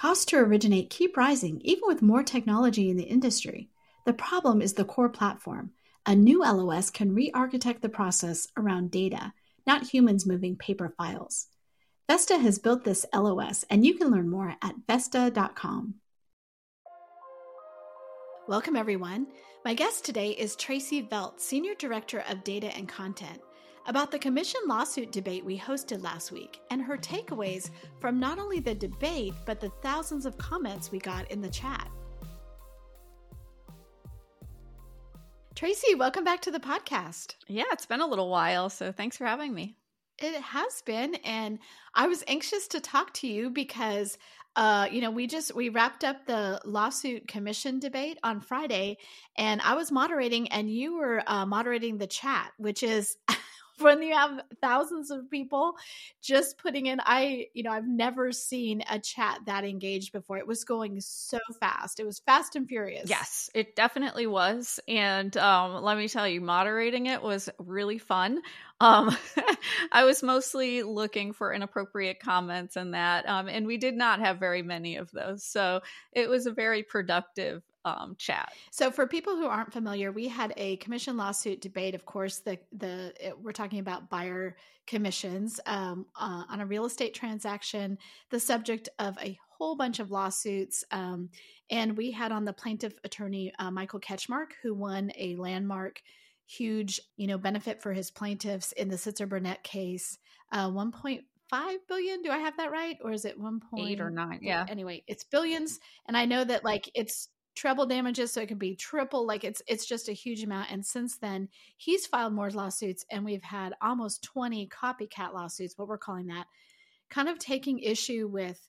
Costs to originate keep rising, even with more technology in the industry. The problem is the core platform. A new LOS can re architect the process around data, not humans moving paper files. Vesta has built this LOS, and you can learn more at Vesta.com. Welcome, everyone. My guest today is Tracey Velt, Senior Director of Data and Content about the commission lawsuit debate we hosted last week and her takeaways from not only the debate, but the thousands of comments we got in the chat. Tracey, welcome back to the podcast. Yeah, it's been a little while, so thanks for having me. It has been, and I was anxious to talk to you because uh, you know, we just we wrapped up the lawsuit commission debate on Friday, and I was moderating, and you were uh, moderating the chat, which is when you have thousands of people just putting in i you know i've never seen a chat that engaged before. It was going so fast. It was fast and furious. Yes it definitely was and um, let me tell you moderating it was really fun. Um, i was mostly looking for inappropriate comments and that um, and we did not have very many of those so it was a very productive um, chat. So, for people who aren't familiar, we had a commission lawsuit debate. Of course, the the it, we're talking about buyer commissions um, uh, on a real estate transaction, the subject of a whole bunch of lawsuits. Um, and we had on the plaintiff attorney uh, Michael Ketchmark, who won a landmark, huge, you know, benefit for his plaintiffs in the Sitzer Burnett case. Uh, 1.5 billion. Do I have that right? Or is it 1.8 or 9? Yeah. Anyway, it's billions. And I know that like it's treble damages so it can be triple like it's it's just a huge amount and since then he's filed more lawsuits and we've had almost 20 copycat lawsuits what we're calling that kind of taking issue with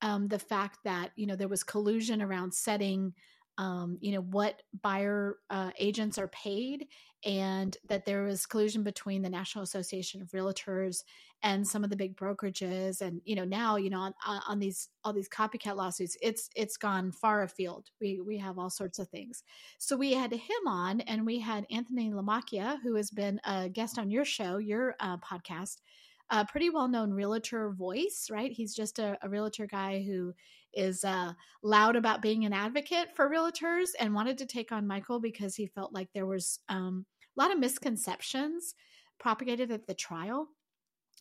um, the fact that you know there was collusion around setting um, you know what buyer uh, agents are paid and that there was collusion between the national association of realtors and some of the big brokerages. And you know now you know on, on these all these copycat lawsuits it's it's gone far afield. We we have all sorts of things. So we had him on and we had anthony lamacchia who has been a guest on your show your uh, podcast a pretty well known realtor voice right he's just a, a realtor guy who is uh, loud about being an advocate for realtors and wanted to take on michael because he felt like there was um, a lot of misconceptions propagated at the trial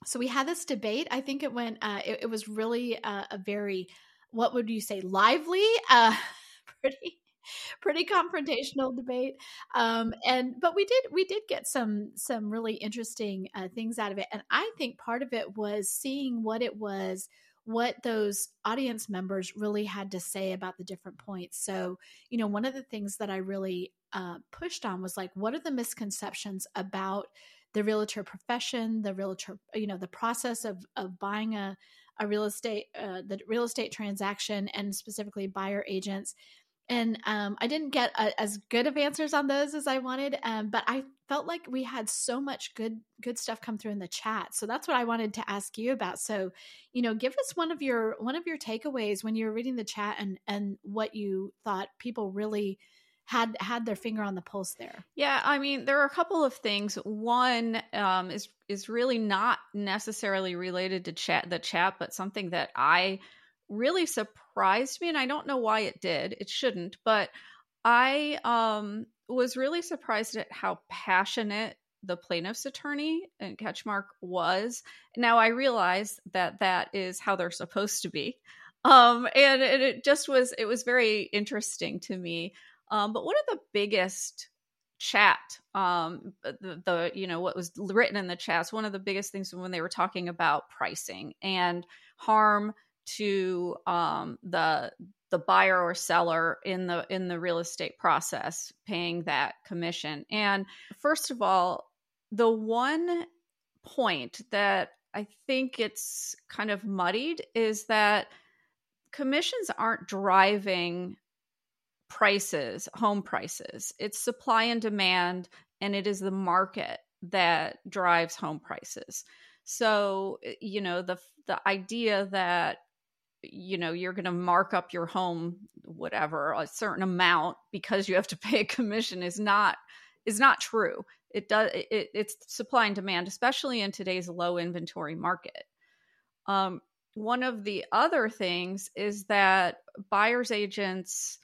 so we had this debate. I think it went. Uh, it, it was really uh, a very, what would you say, lively, uh, pretty, pretty confrontational debate. Um, and but we did we did get some some really interesting uh, things out of it. And I think part of it was seeing what it was what those audience members really had to say about the different points. So, you know, one of the things that I really uh, pushed on was like, what are the misconceptions about the realtor profession, the realtor, you know, the process of of buying a a real estate uh, the real estate transaction and specifically buyer agents. And um, I didn't get a, as good of answers on those as I wanted, um, but I felt like we had so much good good stuff come through in the chat. So that's what I wanted to ask you about. So, you know, give us one of your one of your takeaways when you were reading the chat and and what you thought people really had had their finger on the pulse there. Yeah, I mean, there are a couple of things. One um, is is really not necessarily related to chat the chat, but something that I really surprised me, and I don't know why it did. It shouldn't, but I um, was really surprised at how passionate the plaintiff's attorney and Ketchmark was. Now I realize that that is how they're supposed to be. Um, and, and it just was, it was very interesting to me um, but one of the biggest chat um the, the you know what was written in the chats one of the biggest things when they were talking about pricing and harm to um the the buyer or seller in the in the real estate process paying that commission and first of all the one point that i think it's kind of muddied is that commissions aren't driving prices, home prices. It's supply and demand, and it is the market that drives home prices. So, eh, you know, the the idea that you know you're going to mark up your home whatever a certain amount because you have to pay a commission is not is not true. It does it, it's supply and demand, especially in today's low inventory market. Um, one of the other things is that buyer's agents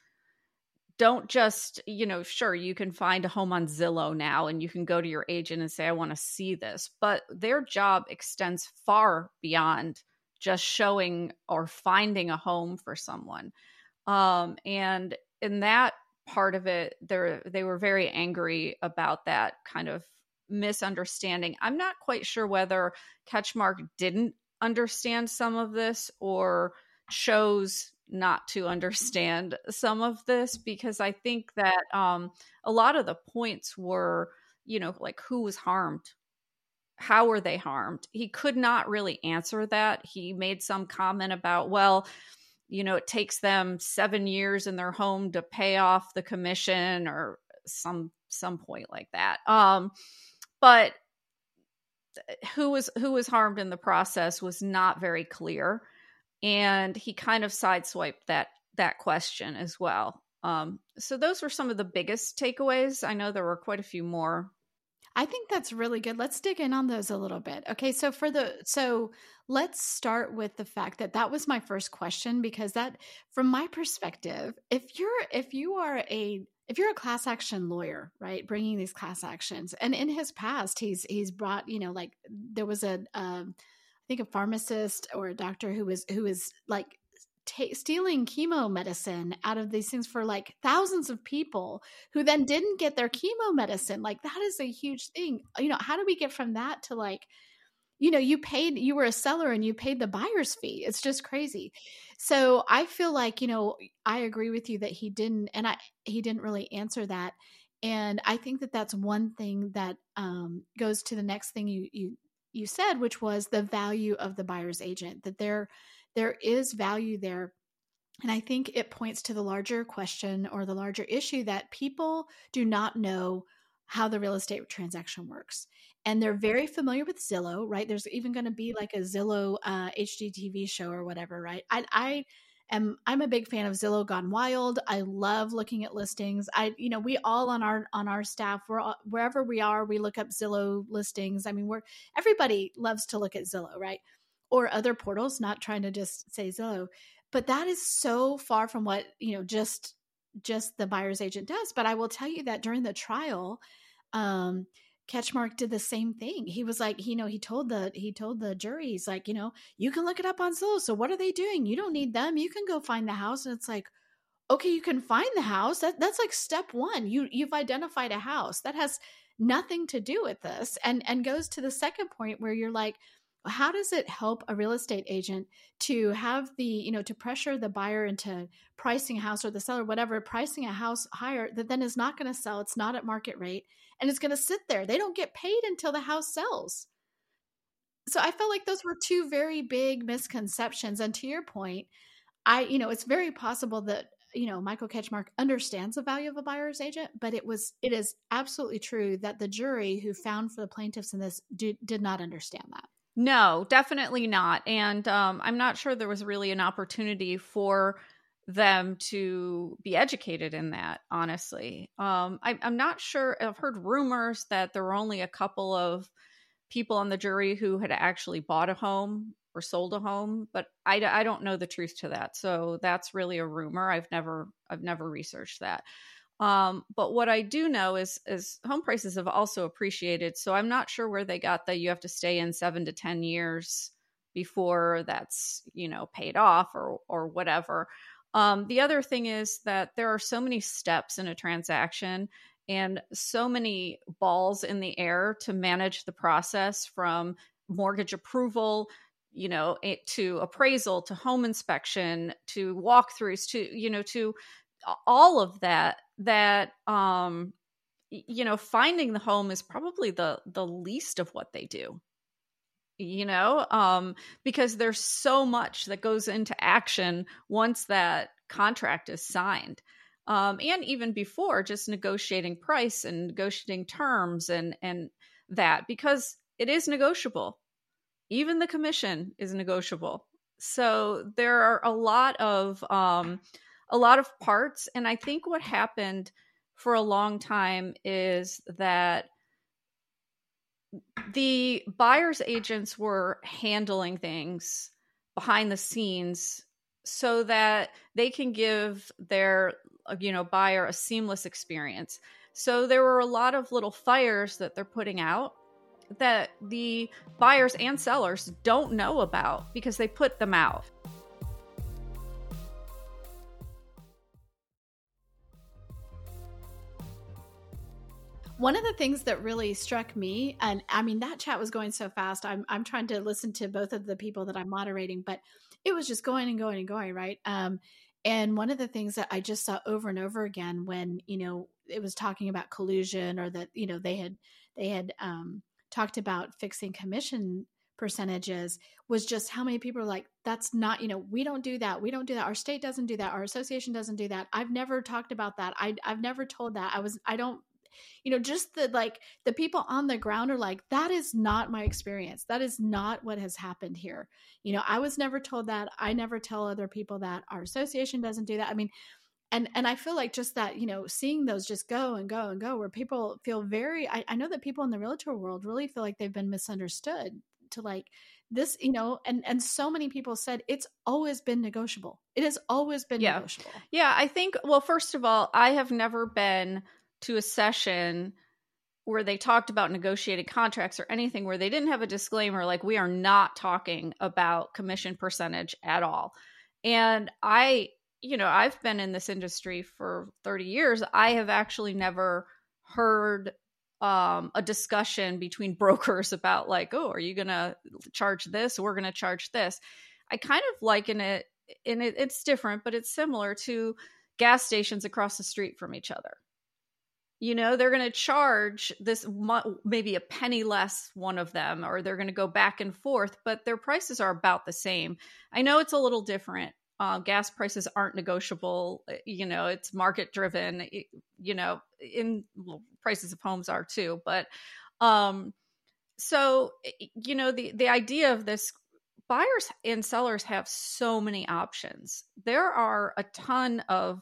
don't just, you know, sure, you can find a home on Zillow now and you can go to your agent and say, I want to see this, but their job extends far beyond just showing or finding a home for someone. Um, and in that part of it, they they were very angry about that kind of misunderstanding. I'm not quite sure whether Ketchmark didn't understand some of this or chose not to understand some of this because I think that um, a lot of the points were, you know, like who was harmed how were they harmed? He could not really answer that. He made some comment about, well, you know, it takes them seven years in their home to pay off the commission or some some point like that. Um, but who was who was harmed in the process was not very clear, and he kind of sideswiped that that question as well. Um, so those were some of the biggest takeaways. I know there were quite a few more, I think that's really good. Let's dig in on those a little bit. Okay, so for the so let's start with the fact that that was my first question because that from my perspective, if you're if you are a if you're a class action lawyer, right, bringing these class actions, and in his past, he's he's brought, you know, like there was a, um, I think a pharmacist or a doctor who was who was like stealing chemo medicine out of these things for like thousands of people who then didn't get their chemo medicine. Like that is a huge thing. You know, how do we get from that to like, you know, you paid, you were a seller and you paid the buyer's fee. It's just crazy. So I feel like, you know, I agree with you that he didn't, and I, he didn't really answer that. And I think that that's one thing that um, goes to the next thing you, you, you said, which was the value of the buyer's agent, that they're, there is value there. And I think it points to the larger question or the larger issue that people do not know how the real estate transaction works. And they're very familiar with Zillow, right? There's even going to be like a Zillow uh, HGTV show or whatever, right? I, I am I'm a big fan of Zillow Gone Wild. I love looking at listings. I you know we all on our on our staff we're all, wherever we are we look up Zillow listings. I mean we're everybody loves to look at Zillow, right? Or other portals, not trying to just say Zillow. But that is so far from what, you know, just just the buyer's agent does. But I will tell you that during the trial, um, Ketchmark did the same thing. He was like, you know, he told the he told the jury, he's like, you know, you can look it up on Zillow. So what are they doing? You don't need them. You can go find the house. And it's like, okay, you can find the house. That that's like step one. You you've identified a house. That has nothing to do with this. And and goes to the second point where you're like, how does it help a real estate agent to have the you know to pressure the buyer into pricing a house or the seller whatever pricing a house higher that then is not going to sell it's not at market rate and it's going to sit there. They don't get paid until the house sells. So i felt like those were two very big misconceptions and to your point i you know it's very possible that you know michael ketchmark understands the value of a buyer's agent but it was it is absolutely true that the jury who found for the plaintiffs in this did, did not understand that no, definitely not. And um, I'm not sure there was really an opportunity for them to be educated in that, honestly. Um, I, I'm not sure. I've heard rumors that there were only a couple of people on the jury who had actually bought a home or sold a home, but I, I don't know the truth to that. So that's really a rumor. I've never I've never researched that. Um, but what I do know is is home prices have also appreciated. So I'm not sure where they got that you have to stay in seven to ten years before that's you know paid off or or whatever. Um, the other thing is that there are so many steps in a transaction and so many balls in the air to manage the process from mortgage approval you know to appraisal to home inspection to walkthroughs to you know to all of that that um you know finding the home is probably the the least of what they do you know? Um because there's so much that goes into action once that contract is signed. Um and even before just negotiating price and negotiating terms and and that because it is negotiable. Even the commission is negotiable. So there are a lot of um a lot of parts. And I think what happened for a long time is that the buyer's agents were handling things behind the scenes so that they can give their uh, you know buyer a seamless experience so there were a lot of little fires that they're putting out that the buyers and sellers don't know about because they put them out One of the things that really struck me, and I mean that chat was going so fast. I'm I'm trying to listen to both of the people that I'm moderating, but it was just going and going and going, right? Um, and one of the things that I just saw over and over again when you know it was talking about collusion or that you know they had they had um, talked about fixing commission percentages was just how many people are like that's not you know we don't do that we don't do that our state doesn't do that our association doesn't do that i've never talked about that I, i've never told that i was i don't you know just the like the people on the ground are like that is not my experience. That is not what has happened here. You know i was never told that. I never tell other people that our association doesn't do that. I mean and and i feel like just that you know seeing those just go and go and go where people feel very I, I know that people in the realtor world really feel like they've been misunderstood to like this you know and and so many people said it's always been negotiable. It has always been yeah. negotiable. Yeah i think well first of all i have never been to a session where they talked about negotiated contracts or anything where they didn't have a disclaimer like we are not talking about commission percentage at all. And I, you know, I've been in this industry for 30 years. I have actually never heard um, a discussion between brokers about like, oh, are you going to charge this? We're going to charge this. I kind of liken it, and it, it's different, but it's similar to gas stations across the street from each other you know they're going to charge this maybe a penny less one of them or they're going to go back and forth but their prices are about the same. I know it's a little different uh, gas prices aren't negotiable eh, you know it's market driven you know in well, prices of homes are too but um so eh, you know the the idea of this buyers and sellers have so many options. There are a ton of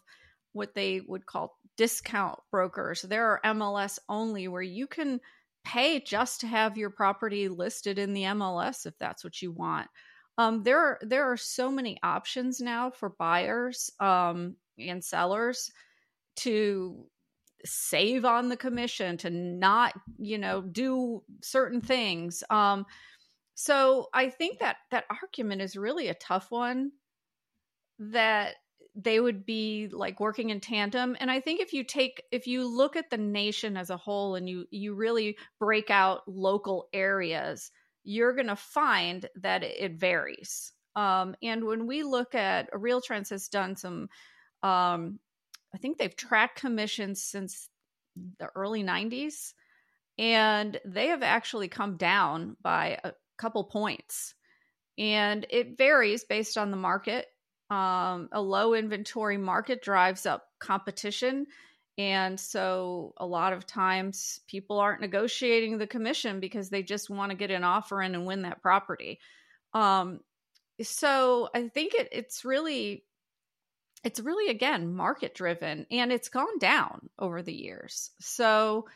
what they would call discount brokers. There are MLS only where you can pay just to have your property listed in the MLS if that's what you want. Um, there are there are so many options now for buyers um, and sellers to save on the commission to not you know do certain things um, so i think that that argument is really a tough one that they would be like working in tandem and i think if you take if you look at the nation as a whole and you you really break out local areas you're going to find that it varies. Um, and when we look at RealTrends has done some um, i think they've tracked commissions since the early 90s and they have actually come down by a couple points. And it varies based on the market um, a low inventory market drives up competition. And so a lot of times people aren't negotiating the commission because they just want to get an offer in and win that property. Um, so I think it, it's really it's really again market driven and it's gone down over the years. So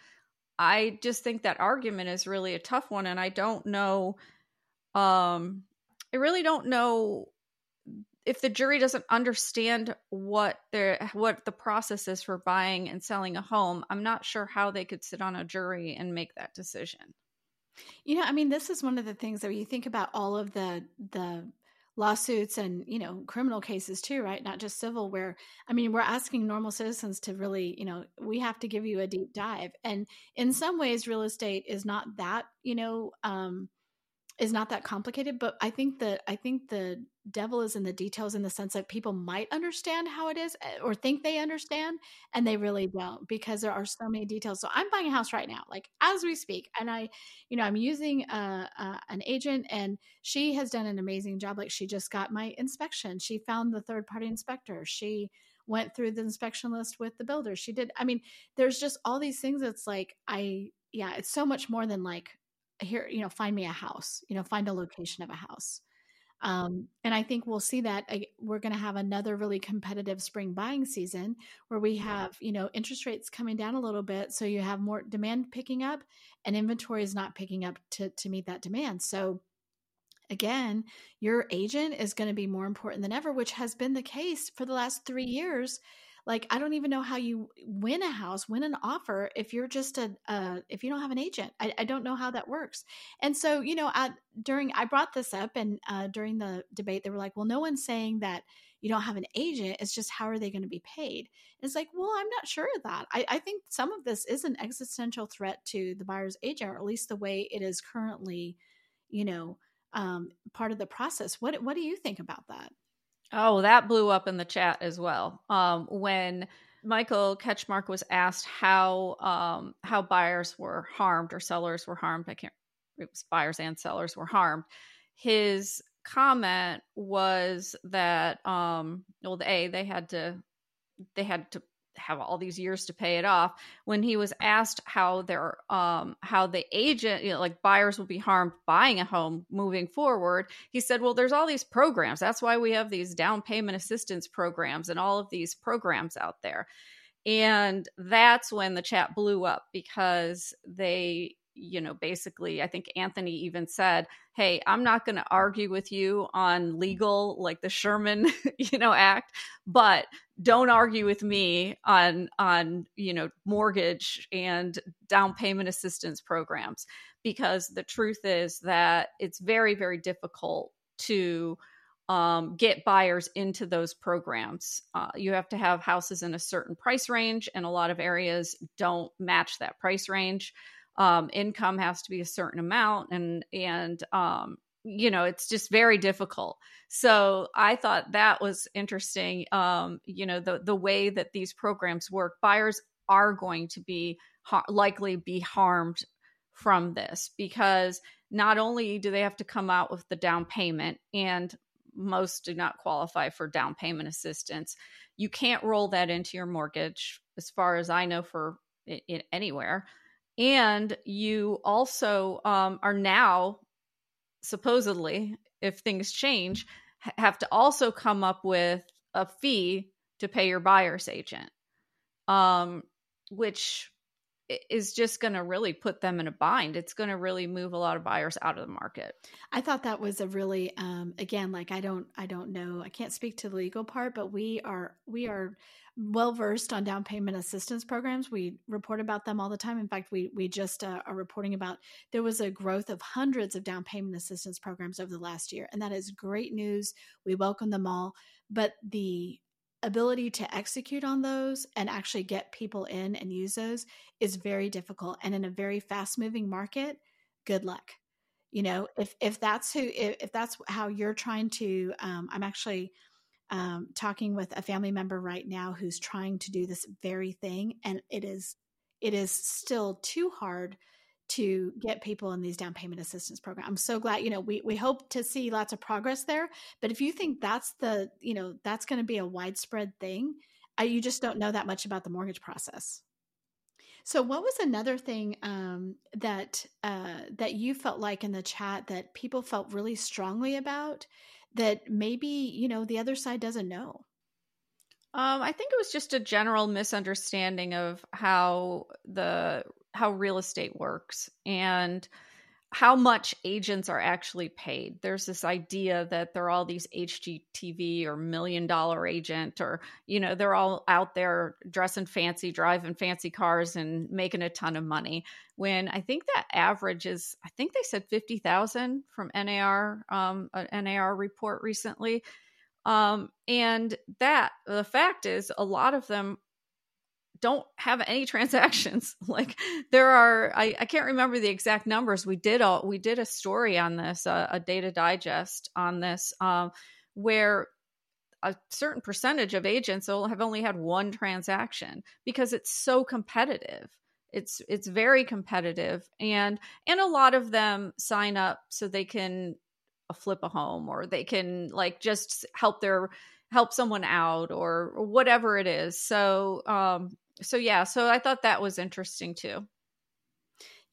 I just think that argument is really a tough one and I don't know um I really don't know if the jury doesn't understand what their what the process is for buying and selling a home, I'm not sure how they could sit on a jury and make that decision. You know, I mean, this is one of the things that you think about all of the the lawsuits and you know criminal cases too right not just civil where i mean we're asking normal citizens to really you know we have to give you a deep dive and in some ways real estate is not that you know um is not that complicated but i think that i think the devil is in the details in the sense that people might understand how it is eh, or think they understand and they really don't because there are so many details. So i'm buying a house right now like as we speak and i you know i'm using uh, uh, an agent and she has done an amazing job like she just got my inspection. She found the third party inspector. She went through the inspection list with the builder. She did i mean there's just all these things that's like i yeah it's so much more than like here you know find me a house you know find a location of a house um, and i think we'll see that we're going to have another really competitive spring buying season where we have you know interest rates coming down a little bit so you have more demand picking up and inventory is not picking up to, to meet that demand so again, your agent is going to be more important than ever, which has been the case for the last three years. Like, I don't even know how you win a house, win an offer if you're just a, if you don't have an agent. I, I, don't know how that works. And so, you know, at, during, I brought this up and uh, during the debate, they were like, well, no one's saying that you don't have an agent. It's just how are they going to be paid? And it's like, well, I'm not sure of that. I, I think some of this is an existential threat to the buyer's agent, or at least the way it is currently, you know, um, part of the process. What what do you think about that? Oh, that blew up in the chat as well. Um, when Michael Ketchmark was asked how um, how buyers were harmed or sellers were harmed, I can't. It was buyers and sellers were harmed. His comment was that um, well, a they had to they had to have all these years to pay it off when he was asked how their um how the agent you know like buyers will be harmed buying a home moving forward he said well there's all these programs. That's why we have these down payment assistance programs and all of these programs out there. And that's when the chat blew up because they you know, basically, I think Anthony even said, Hey, I'm not going to argue with you on legal, like the Sherman, you know, Act, but don't argue with me on, on, you know, mortgage and down payment assistance programs. Because the truth is that it's very, very difficult to, um, get buyers into those programs. Uh, you have to have houses in a certain price range, and a lot of areas don't match that price range um, income has to be a certain amount and and um, you know it's just very difficult. So i thought that was interesting um, you know the the way that these programs work. Buyers are going to be ha- likely be harmed from this because not only do they have to come out with the down payment and most do not qualify for down payment assistance you can't roll that into your mortgage as far as i know for it, anywhere and you also um, are now supposedly if things change have to also come up with a fee to pay your buyer's agent um, which is just going to really put them in a bind. It's going to really move a lot of buyers out of the market. I thought that was a really um again like I don't I don't know. I can't speak to the legal part, but we are we are well versed on down payment assistance programs. We report about them all the time. In fact, we we just uh, are reporting about there was a growth of hundreds of down payment assistance programs over the last year, and that is great news. We welcome them all, but the ability to execute on those and actually get people in and use those is very difficult and in a very fast moving market good luck you know if if that's who if, if that's how you're trying to um, i'm actually um, talking with a family member right now who's trying to do this very thing and it is it is still too hard to get people in these down payment assistance programs. I'm so glad, you know, we, we hope to see lots of progress there. But if you think that's the, you know, that's going to be a widespread thing, you just don't know that much about the mortgage process. So, what was another thing um, that uh, that you felt like in the chat that people felt really strongly about that maybe you know the other side doesn't know? Um, I think it was just a general misunderstanding of how the how real estate works and how much agents are actually paid. There's this idea that they're all these HGTV or million dollar agent, or, you know, they're all out there dressing fancy, driving fancy cars and making a ton of money. When I think that average is, I think they said 50,000 from NAR, um, an NAR report recently. Um, and that the fact is, a lot of them don't have any transactions. Like there are I, I can't remember the exact numbers. We did a we did a story on this uh, a data digest on this um, where a certain percentage of agents have only had one transaction because it's so competitive. It's it's very competitive and and a lot of them sign up so they can flip a home or they can like just help their help someone out or, or whatever it is. So um so yeah, so I thought that was interesting too.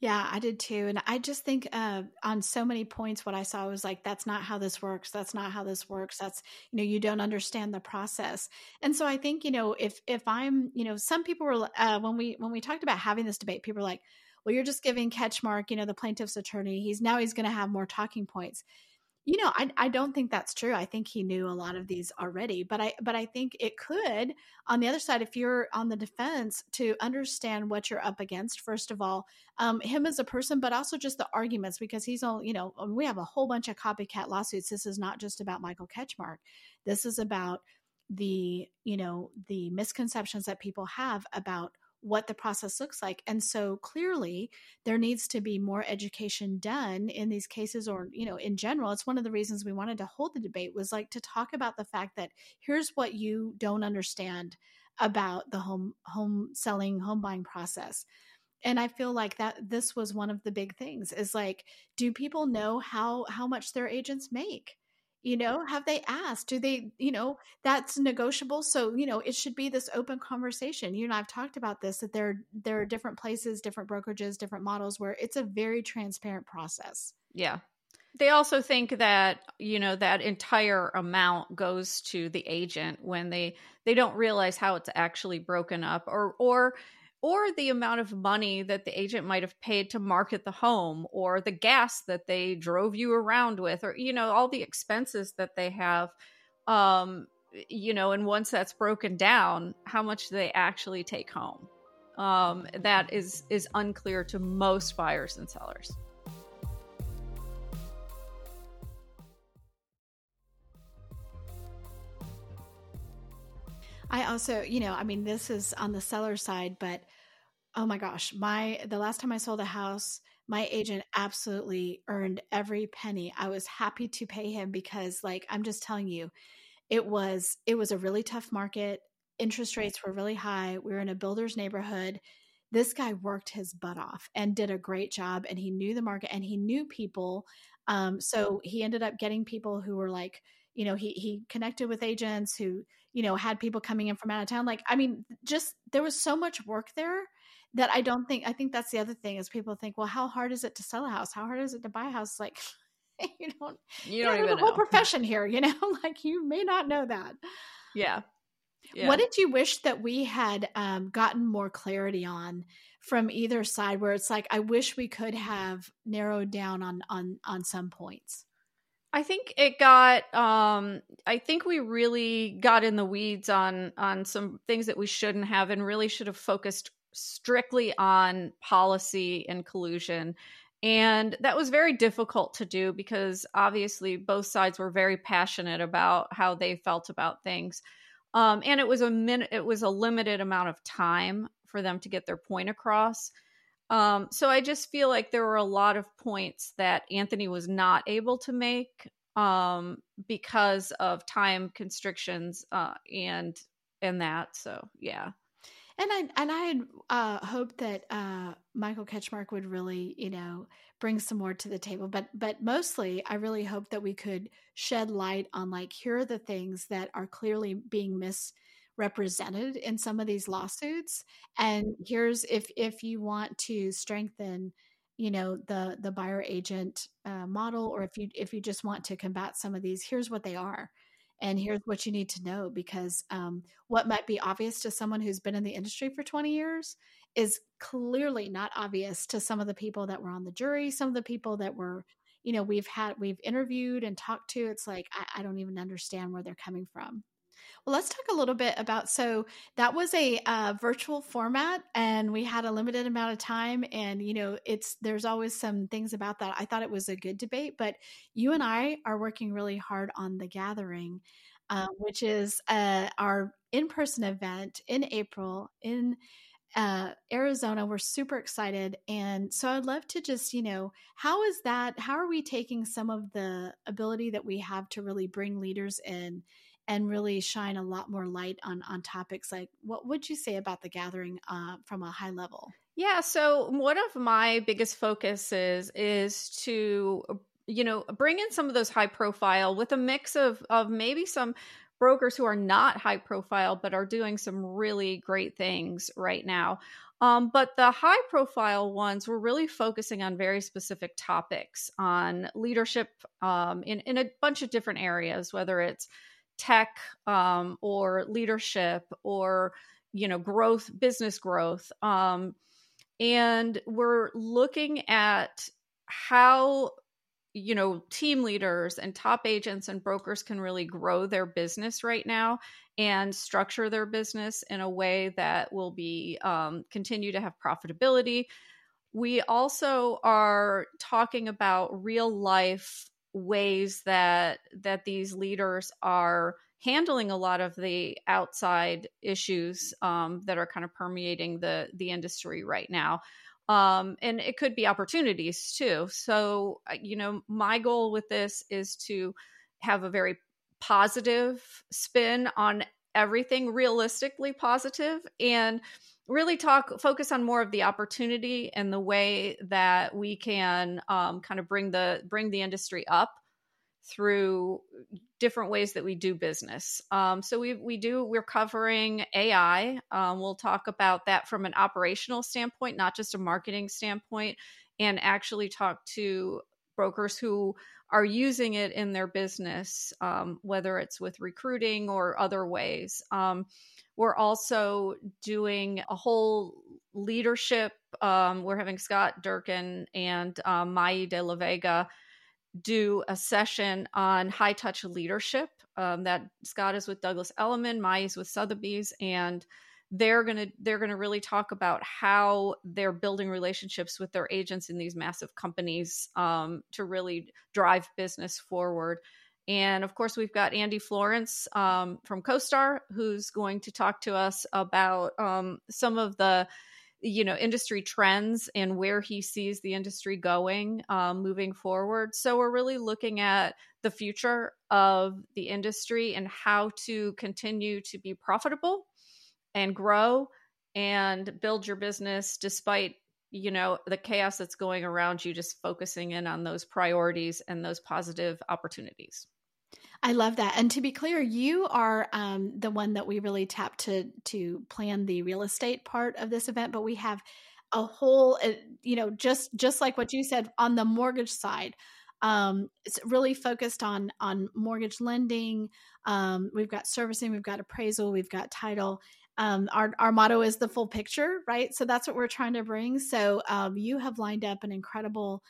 Yeah, I did too. And I just think uh, on so many points, what I saw was like, that's not how this works. That's not how this works. That's, you know, you don't understand the process. And so I think, you know, if, if I'm, you know, some people were, uh, when we, when we talked about having this debate, people were like, well, you're just giving Ketchmark, you know, the plaintiff's attorney. He's now he's going to have more talking points. You know, I I don't think that's true. I think he knew a lot of these already, but I but I think it could on the other side if you're on the defense to understand what you're up against first of all, um him as a person but also just the arguments because he's all, you know, um, we have a whole bunch of copycat lawsuits. This is not just about Michael Ketchmark. This is about the, you know, the misconceptions that people have about what the process looks like. And so clearly there needs to be more education done in these cases or, you know, in general. It's one of the reasons we wanted to hold the debate was like to talk about the fact that here's what you don't understand about the home home selling home buying process and i feel like that this was one of the big things is like do people know how how much their agents make you know have they asked? Do they you know that's negotiable? So you know it should be this open conversation. You and i've talked about this that there there are different places different brokerages different models where it's a very transparent process. Yeah. They also think that you know that entire amount goes to the agent when they they don't realize how it's actually broken up or or or the amount of money that the agent might have paid to market the home or the gas that they drove you around with or you know all the expenses that they have um you know and once that's broken down how much do they actually take home. Um that is is unclear to most buyers and sellers. I also, you know, I mean, this is on the seller side, but oh my gosh, my the last time I sold a house, my agent absolutely earned every penny. I was happy to pay him because like I'm just telling you, it was it was a really tough market. Interest rates were really high. We were in a builder's neighborhood. This guy worked his butt off and did a great job and he knew the market and he knew people. Um, so he ended up getting people who were like, you know, he he connected with agents who, you know, had people coming in from out of town. Like, I mean, just there was so much work there that I don't think I think that's the other thing is people think, well, how hard is it to sell a house? How hard is it to buy a house? Like you don't you don't, even the whole profession here, you know? like you may not know that. Yeah. yeah. What did you wish that we had um, gotten more clarity on from either side where it's like I wish we could have narrowed down on on on some points? I think it got um I think we really got in the weeds on on some things that we shouldn't have and really should have focused strictly on policy and collusion. And that was very difficult to do because obviously both sides were very passionate about how they felt about things. Um, and it was a min- it was a limited amount of time for them to get their point across. Um, so I just feel like there were a lot of points that Anthony was not able to make um, because of time constrictions uh, and and that. So yeah. And I and I had uh, hoped that uh, Michael Ketchmark would really, you know, bring some more to the table. But but mostly, I really hope that we could shed light on like here are the things that are clearly being misrepresented in some of these lawsuits, and here's if if you want to strengthen you know the the buyer agent uh, model or if you if you just want to combat some of these here's what they are and here's what you need to know because um, what might be obvious to someone who's been in the industry for 20 years is clearly not obvious to some of the people that were on the jury some of the people that were you know we've had we've interviewed and talked to it's like I, I don't even understand where they're coming from well, let's talk a little bit about. So that was a uh, virtual format, and we had a limited amount of time. And you know, it's there's always some things about that. I thought it was a good debate, but you and I are working really hard on the gathering, uh, which is uh, our in-person event in April in uh, Arizona. We're super excited. And so I'd love to just, you know, how is that? How are we taking some of the ability that we have to really bring leaders in and really shine a lot more light on on topics like what would you say about the gathering uh, from a high level? Yeah so one of my biggest focuses is to you know bring in some of those high profile with a mix of of maybe some brokers who are not high profile but are doing some really great things right now. Um, but the high profile ones were really focusing on very specific topics on leadership um, in, in a bunch of different areas whether it's tech um, or leadership or you know growth business growth um, and we're looking at how you know team leaders and top agents and brokers can really grow their business right now and structure their business in a way that will be um, continue to have profitability. We also are talking about real life ways that that these leaders are handling a lot of the outside issues um, that are kind of permeating the the industry right now um, and it could be opportunities too. So, uh, you know, my goal with this is to have a very positive spin on everything, realistically positive, and really talk focus on more of the opportunity and the way that we can um, kind of bring the bring the industry up through different ways that we do business. Um, so we we do we're covering AI. Um, we'll talk about that from an operational standpoint, not just a marketing standpoint, and actually talk to brokers who are using it in their business, um, whether it's with recruiting or other ways. Um, we're also doing a whole leadership. Um, we're having Scott Durkin and um, Mai de la Vega do a session on high touch leadership. Um, that Scott is with Douglas Elliman, Mai is with Sotheby's, and they're gonna they're gonna really talk about how they're building relationships with their agents in these massive companies um, to really drive business forward. And of course, we've got Andy Florance um, from CoStar, who's going to talk to us about um, some of the you know industry trends and where he sees the industry going um, moving forward so we're really looking at the future of the industry and how to continue to be profitable and grow and build your business despite you know the chaos that's going around you just focusing in on those priorities and those positive opportunities I love that. And to be clear, you are um, the one that we really tapped to to plan the real estate part of this event, but we have a whole, uh, you know, just just like what you said on the mortgage side. Um, it's really focused on on mortgage lending. Um, we've got servicing, we've got appraisal, we've got title. Um, our our motto is the full picture, right? So that's what we're trying to bring. So um, you have lined up an incredible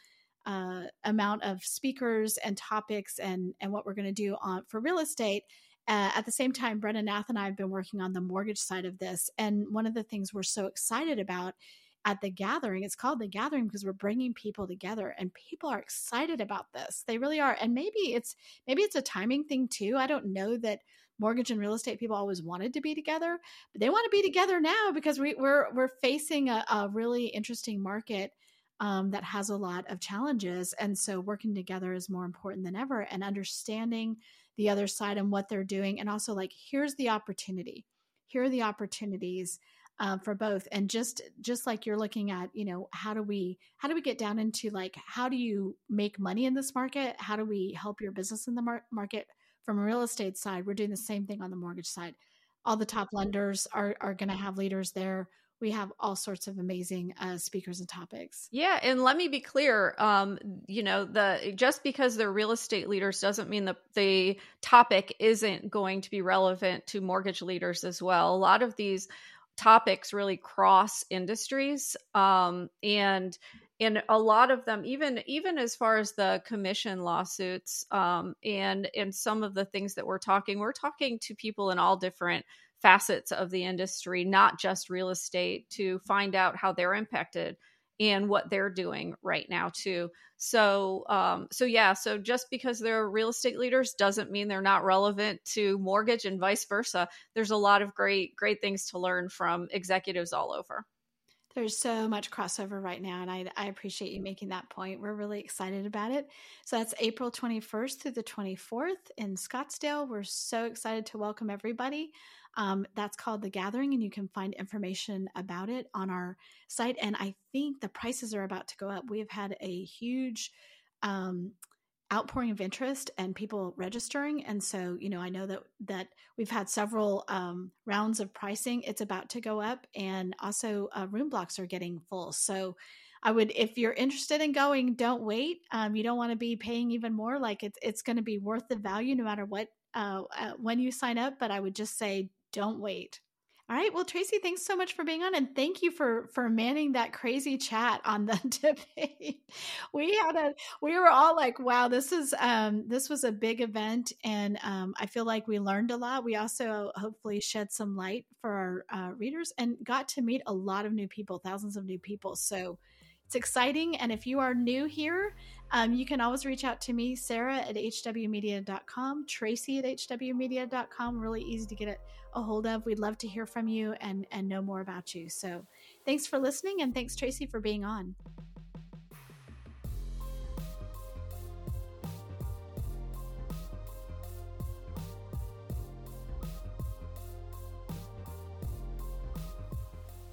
uh, amount of speakers and topics and and what we're going to do on for real estate. Uh, at the same time, Brena Nath and I have been working on the mortgage side of this, and one of the things we're so excited about at the gathering it's called the gathering because we're bringing people together and people are excited about this they really are and maybe it's maybe it's a timing thing too i don't know that mortgage and real estate people always wanted to be together but they want to be together now because we, we're we're facing a, a really interesting market um, that has a lot of challenges. And so working together is more important than ever and understanding the other side and what they're doing. And also, like, here's the opportunity. Here are the opportunities um, for both and just just like you're looking at you know how do we how do we get down into like how do you make money in this market how do we help your business in the mar- market from a real estate side we're doing the same thing on the mortgage side all the top lenders are are going to have leaders there we have all sorts of amazing uh, speakers and topics. Yeah, and let me be clear. Um, you know, the just because they're real estate leaders doesn't mean the the topic isn't going to be relevant to mortgage leaders as well. A lot of these topics really cross industries, um, and and a lot of them even even as far as the commission lawsuits um, and and some of the things that we're talking we're talking to people in all different facets of the industry, not just real estate, to find out how they're impacted and what they're doing right now too. So, um, so yeah, so just because they're real estate leaders doesn't mean they're not relevant to mortgage and vice versa. There's a lot of great, great things to learn from executives all over. There's so much crossover right now, and I, I appreciate you making that point. We're really excited about it. So that's April 21st through the 24th in Scottsdale. We're so excited to welcome everybody. Um, that's called The Gathering, and you can find information about it on our site. And I think the prices are about to go up. We have had a huge um, outpouring of interest and people registering. And so you know i know that that we've had several um, rounds of pricing. It's about to go up and also uh, room blocks are getting full. So i would if you're interested in going don't wait. Um, you don't want to be paying even more. Like it's it's going to be worth the value no matter what uh, uh, when you sign up. But i would just say don't wait. All right. Well, Tracey, thanks so much for being on, and thank you for for manning that crazy chat on the debate. We had a we were all like, "Wow, this is um this was a big event," and um, I feel like we learned a lot. We also hopefully shed some light for our uh, readers and got to meet a lot of new people, thousands of new people. So it's exciting. And if you are new here, um, you can always reach out to me, Sarah at hwmedia.com, Tracey at hwmedia.com. Really easy to get a hold of. We'd love to hear from you and, and know more about you. So thanks for listening. And thanks, Tracey, for being on.